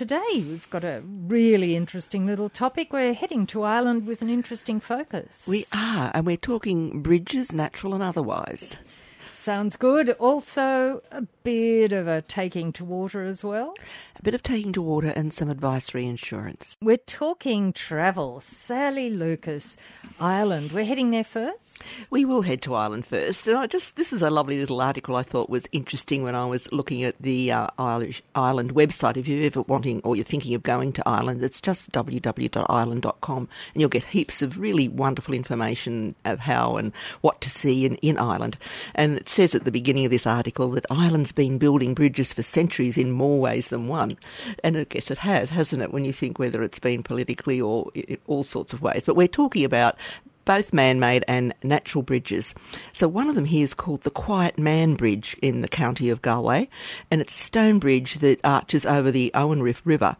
today we've got a really interesting little topic. We're heading to Ireland with an interesting focus. We are, and we're talking bridges, natural and otherwise. Sounds good. Also, a bit of a taking to water as well. A bit of taking to water and some advisory insurance. We're talking travel. Sally Lucas, Ireland. We're heading there first. We will head to Ireland first. And I just this was a lovely little article I thought was interesting when I was looking at the uh, Irish Ireland website. If you're ever wanting or you're thinking of going to Ireland, it's just www.ireland.com and you'll get heaps of really wonderful information of how and what to see in, in Ireland. And says at the beginning of this article that Ireland's been building bridges for centuries in more ways than one. And I guess it has, hasn't it, when you think whether it's been politically or in all sorts of ways. But we're talking about both man made and natural bridges. So one of them here is called the Quiet Man Bridge in the county of Galway, and it's a stone bridge that arches over the Owenriff River.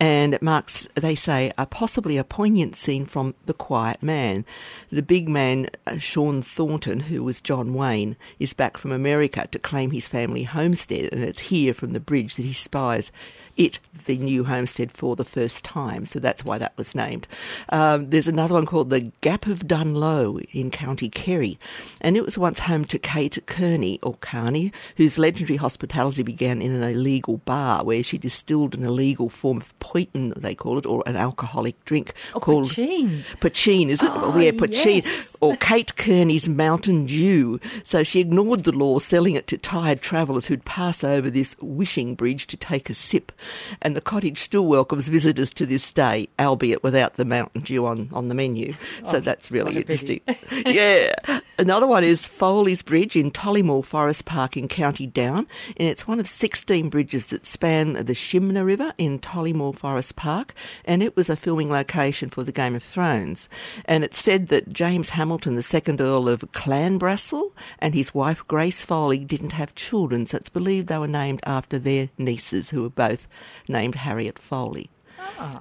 And it marks, they say, a possibly a poignant scene from The Quiet Man. The big man, uh, Sean Thornton, who was John Wayne, is back from America to claim his family homestead, and it's here from the bridge that he spies it, the new homestead, for the first time. So that's why that was named. Um, there's another one called the Gap of Dunloe in County Kerry, and it was once home to Kate Kearney, or Carney, whose legendary hospitality began in an illegal bar where she distilled an illegal form of poitin, they call it, or an alcoholic drink Oh, called poitín. Poitín, is it? Oh, yeah, poitín. yes. Or Kate Kearney's Mountain Dew. So she ignored the law, selling it to tired travellers who'd pass over this wishing bridge to take a sip. And the cottage still welcomes visitors to this day, albeit without the Mountain Dew on, on the menu. So oh, that's really Oh, what a interesting. yeah. Another one is Foley's Bridge in Tollymore Forest Park in County Down. And it's one of 16 bridges that span the Shimna River in Tollymore Forest Park. And it was a filming location for the Game of Thrones. And it's said that James Hamilton, the second Earl of Clanbrassil, and his wife Grace Foley didn't have children. So it's believed they were named after their nieces, who were both named Harriet Foley.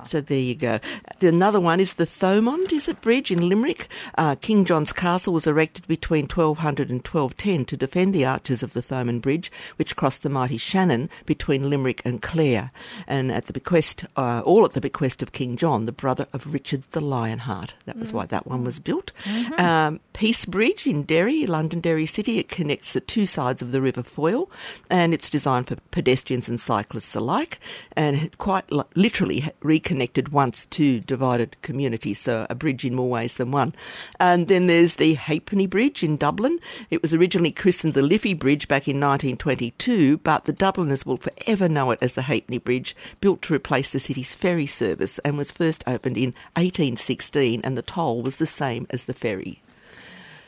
So there you go. Another one is the Thomond, is it, bridge in Limerick? Uh, King John's Castle was erected between 1200 and 1210 to defend the arches of the Thomond Bridge, which crossed the mighty Shannon between Limerick and Clare, and at the bequest, uh, all at the bequest of King John, the brother of Richard the Lionheart. That was why that one was built. Um, Peace Bridge in Derry, Londonderry City, it connects the two sides of the River Foyle, and it's designed for pedestrians and cyclists alike, and it quite li- literally reconnected once two divided communities, so a bridge in more ways than one. And then there's the Halfpenny Bridge in Dublin. It was originally christened the Liffey Bridge back in 1922, but the Dubliners will forever know it as the Halfpenny Bridge, built to replace the city's ferry service, and was first opened in 1816, and the toll was the same as the ferry.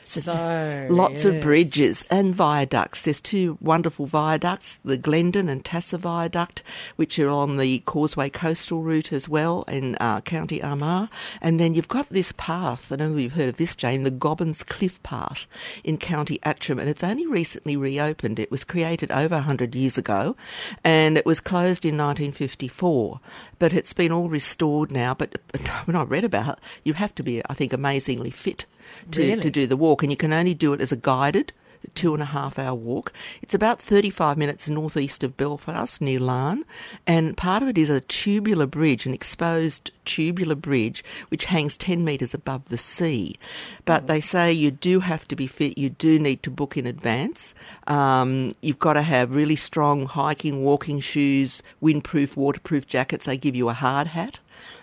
So Lots of bridges and viaducts. There's two wonderful viaducts, the Glendun and Tassagh Viaduct, which are on the Causeway Coastal Route as well in uh, County Armagh. And then you've got this path, I don't know if you've heard of this, Jane, the Gobbins Cliff Path in County Antrim. And it's only recently reopened. It was created over 100 years ago and it was closed in 1954. But it's been all restored now. But when I read about it, you have to be, I think, amazingly fit to, Really? to do the walk, and you can only do it as a guided two and a half hour walk. It's about 35 minutes northeast of Belfast, near Larne, and part of it is a tubular bridge, an exposed tubular bridge, which hangs 10 metres above the sea. But they say you do have to be fit, you do need to book in advance. Um, you've got to have really strong hiking, walking shoes, windproof, waterproof jackets. They give you a hard hat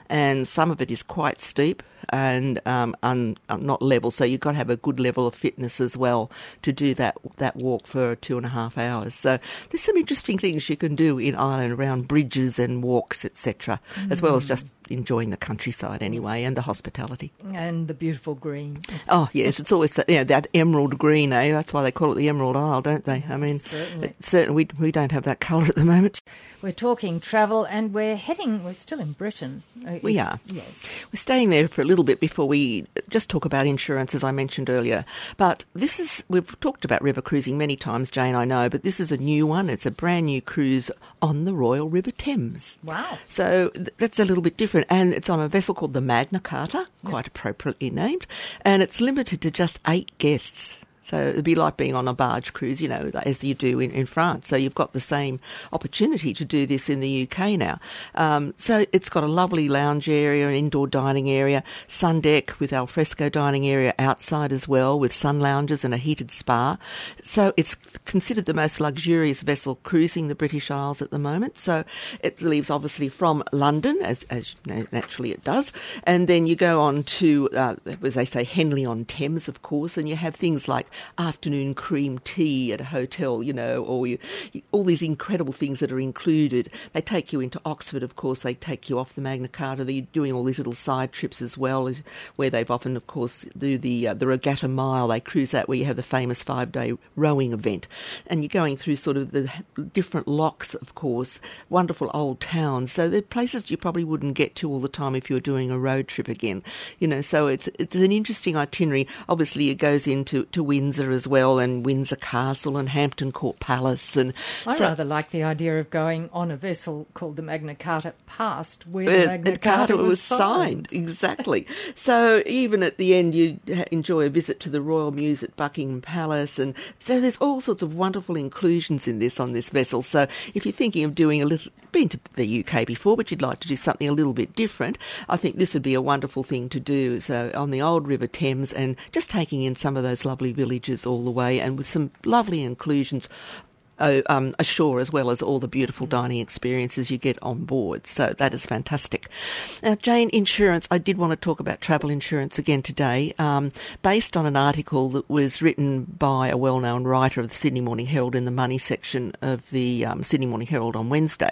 and some of it is quite steep and um, un, um, not level. So you've got to have a good level of fitness as well to do that that walk for two and a half hours. So there's some interesting things you can do in Ireland around bridges and walks, etc., as well as just enjoying the countryside anyway and the hospitality. and the beautiful green. Oh yes, it's always you know, that emerald green, eh? That's why they call it the Emerald Isle, don't they? I mean, Certainly. certainly we we don't have that colour at the moment. We're talking travel, and we're heading. We're still in Britain. We are. Yes. We're staying there for a little bit before we just talk about insurance, as I mentioned earlier. But this is, we've talked about river cruising many times, Jane, I know, but this is a new one. It's a brand new cruise on the Royal River Thames. Wow. So th- that's a little bit different. And it's on a vessel called the Magna Carta, quite appropriately named. And it's limited to just eight guests. So it'd be like being on a barge cruise, you know, as you do in, in France. So you've got the same opportunity to do this in the UK now. Um, so it's got a lovely lounge area, an indoor dining area, sun deck with alfresco dining area outside as well, with sun lounges and a heated spa. So it's considered the most luxurious vessel cruising the British Isles at the moment. So it leaves obviously from London, as, as naturally it does, and then you go on to, uh, as they say, Henley on Thames, of course, and you have things like afternoon cream tea at a hotel, you know, or you, all these incredible things that are included. They take you into Oxford, of course, they take you off the Magna Carta. They're doing all these little side trips as well, where they've often, of course, do the uh, the Regatta Mile. They cruise that where you have the famous five day rowing event, and you're going through sort of the different locks, of course, wonderful old towns. So they're places you probably wouldn't get to all the time if you were doing a road trip again, you know. So it's it's an interesting itinerary. Obviously, it goes into to Windsor as well, and Windsor Castle and Hampton Court Palace, and I so, rather like the idea of going on a vessel called the Magna Carta past where uh, the Magna Carta, Carta was, was signed. Exactly. so even at the end, you enjoy a visit to the Royal Mews at Buckingham Palace, and so there's all sorts of wonderful inclusions in this on this vessel. So if you're thinking of doing a little, been to the UK before, but you'd like to do something a little bit different, I think this would be a wonderful thing to do. So on the old River Thames, and just taking in some of those lovely villages all the way, and with some lovely inclusions uh, um, ashore as well as all the beautiful dining experiences you get on board. So that is fantastic. Now, Jane, insurance, I did want to talk about travel insurance again today, um, based on an article that was written by a well known writer of the Sydney Morning Herald in the money section of the um, Sydney Morning Herald on Wednesday.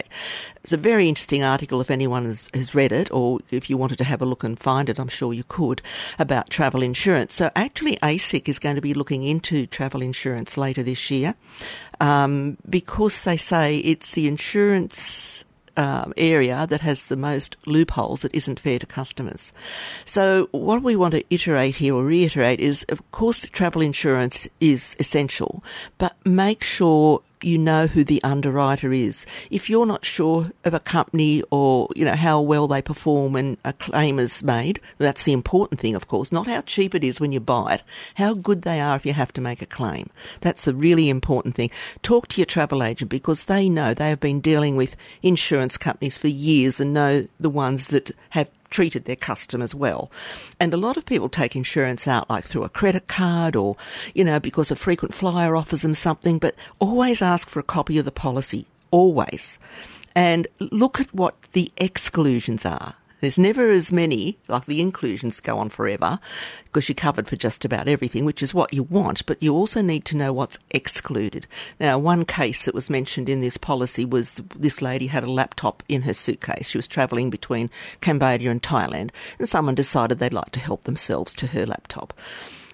It's a very interesting article if anyone has, has read it, or if you wanted to have a look and find it, I'm sure you could, about travel insurance. So actually, ASIC is going to be looking into travel insurance later this year um, because they say it's the insurance um, area that has the most loopholes that isn't fair to customers. So, what we want to iterate here or reiterate is, of course, travel insurance is essential, but make sure you know who the underwriter is. If you're not sure of a company or, you know, how well they perform when a claim is made, that's the important thing, of course, not how cheap it is when you buy it, how good they are if you have to make a claim. That's the really important thing. Talk to your travel agent because they know they have been dealing with insurance companies for years and know the ones that have treated their customers well. And a lot of people take insurance out like through a credit card or, you know, because a frequent flyer offers them something, but always ask for a copy of the policy. Always. And look at what the exclusions are. There's never as many, like the inclusions go on forever, because you're covered for just about everything, which is what you want, but you also need to know what's excluded. Now, one case that was mentioned in this policy was this lady had a laptop in her suitcase. She was travelling between Cambodia and Thailand, and someone decided they'd like to help themselves to her laptop.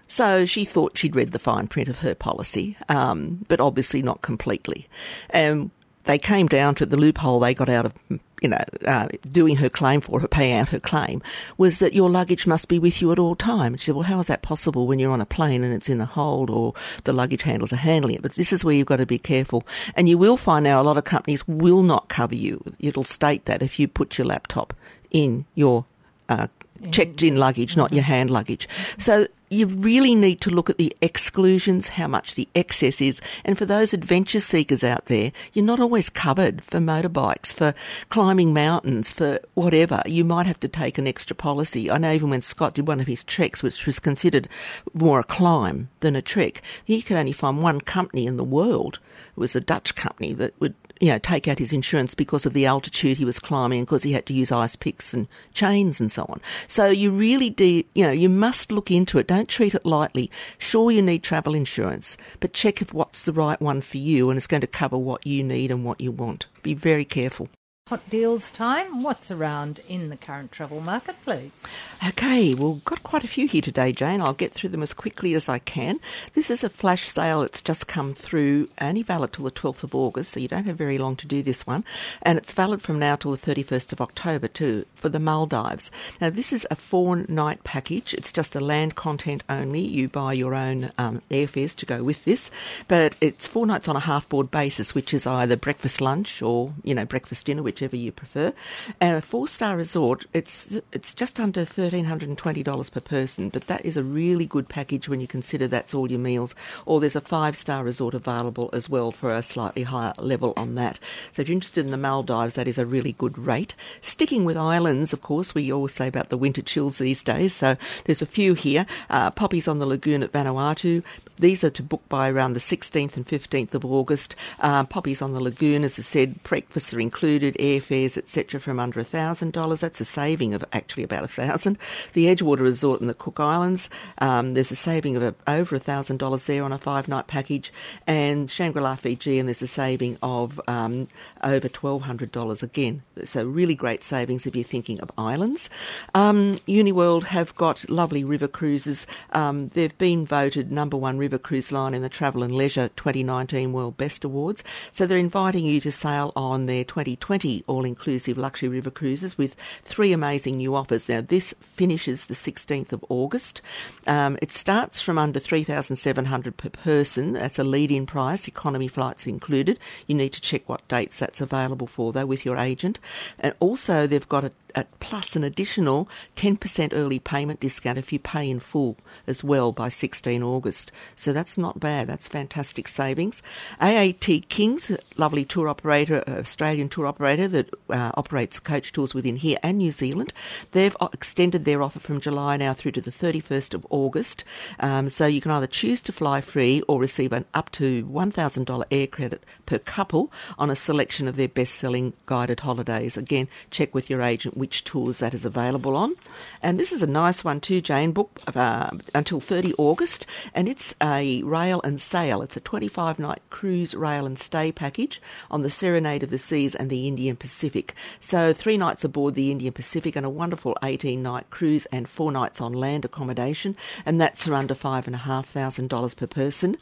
So she thought she'd read the fine print of her policy, um, but obviously not completely. Um, they came down to the loophole they got out of you know, uh, doing her claim for her, paying out her claim, was that your luggage must be with you at all times. She said, well, how is that possible when you're on a plane and it's in the hold or the luggage handlers are handling it? But this is where you've got to be careful. And you will find now a lot of companies will not cover you. It'll state that if you put your laptop in your uh, checked in luggage, not your hand luggage. So you really need to look at the exclusions, how much the excess is. And for those adventure seekers out there, you're not always covered for motorbikes, for climbing mountains, for whatever. You might have to take an extra policy. I know even when Scott did one of his treks, which was considered more a climb than a trek, he could only find one company in the world. It was a Dutch company that would you know, take out his insurance because of the altitude he was climbing, because he had to use ice picks and chains and so on. So you really do, you know, you must look into it. Don't treat it lightly. Sure, you need travel insurance, but check if what's the right one for you and it's going to cover what you need and what you want. Be very careful. Hot deals time. What's around in the current travel market, please? Okay, well, got quite a few here today, Jane. I'll get through them as quickly as I can. This is a flash sale. It's just come through, only valid till the 12th of August, so you don't have very long to do this one. And it's valid from now till the 31st of October, too, for the Maldives. Now, this is a four night package. It's just a land content only. You buy your own um, airfares to go with this, but it's four nights on a half board basis, which is either breakfast, lunch, or, you know, breakfast, dinner, which whichever you prefer. And a four star resort, it's it's just under thirteen hundred and twenty dollars per person, but that is a really good package when you consider that's all your meals. Or there's a five star resort available as well for a slightly higher level on that. So if you're interested in the Maldives, that is a really good rate. Sticking with islands, of course, we always say about the winter chills these days. So there's a few here. Uh, Poppies on the Lagoon at Vanuatu. These are to book by around the 16th and 15th of August. Uh, poppies on the lagoon, as I said, breakfasts are included, airfares, etc., from under $1,000. That's a saving of actually about 1000 The Edgewater Resort in the Cook Islands, um, there's a saving of a, over $1,000 there on a five night package. And Shangri La Fiji, and there's a saving of um, over $1,200 again. So, really great savings if you're thinking of islands. Um, Uniworld have got lovely river cruises. Um, they've been voted number one river River Cruise Line in the Travel and Leisure 2019 World Best Awards. So they're inviting you to sail on their 2020 all inclusive luxury river cruises with three amazing new offers. Now, this finishes the 16th of August. Um, it starts from under 3700 per person. That's a lead in price, economy flights included. You need to check what dates that's available for, though, with your agent. And also, they've got a at plus an additional 10% early payment discount if you pay in full as well by 16 August. So that's not bad. That's fantastic savings. AAT Kings, lovely tour operator, uh, Australian tour operator that uh, operates coach tours within here and New Zealand. They've extended their offer from July now through to the 31st of August. Um, so you can either choose to fly free or receive an up to $1,000 air credit per couple on a selection of their best-selling guided holidays. Again, check with your agent which tours that is available on. And this is a nice one too, Jane, book uh, until 30 August, and it's a rail and sail. It's a 25 night cruise, rail and stay package on the Serenade of the Seas and the Indian Pacific. So three nights aboard the Indian Pacific and a wonderful 18 night cruise and four nights on land accommodation, and that's for under five and a half thousand dollars per person.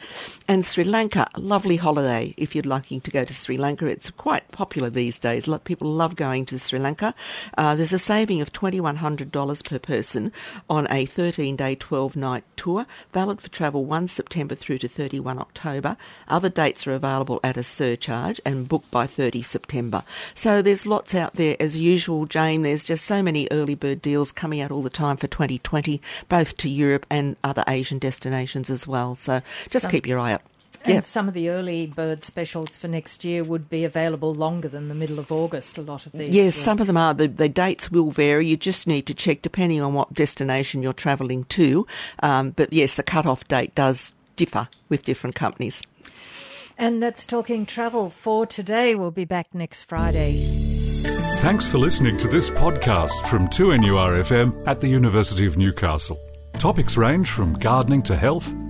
And Sri Lanka, lovely holiday if you're looking to go to Sri Lanka. It's quite popular these days. People love going to Sri Lanka. Uh, there's a saving of $2,100 per person on a 13 day, 12 night tour, valid for travel 1 September through to 31 October. Other dates are available at a surcharge and booked by 30 September. So there's lots out there as usual, Jane. There's just so many early bird deals coming out all the time for 2020, both to Europe and other Asian destinations as well. So just Some- keep your eye out. And yep. some of the early bird specials for next year would be available longer than the middle of August. A lot of these. Yes, will. some of them are. The, the, dates will vary. You just need to check depending on what destination you're travelling to. Um, but yes, the cut-off date does differ with different companies. And that's talking travel for today. We'll be back next Friday. Thanks for listening to this podcast from 2NURFM at the University of Newcastle. Topics range from gardening to health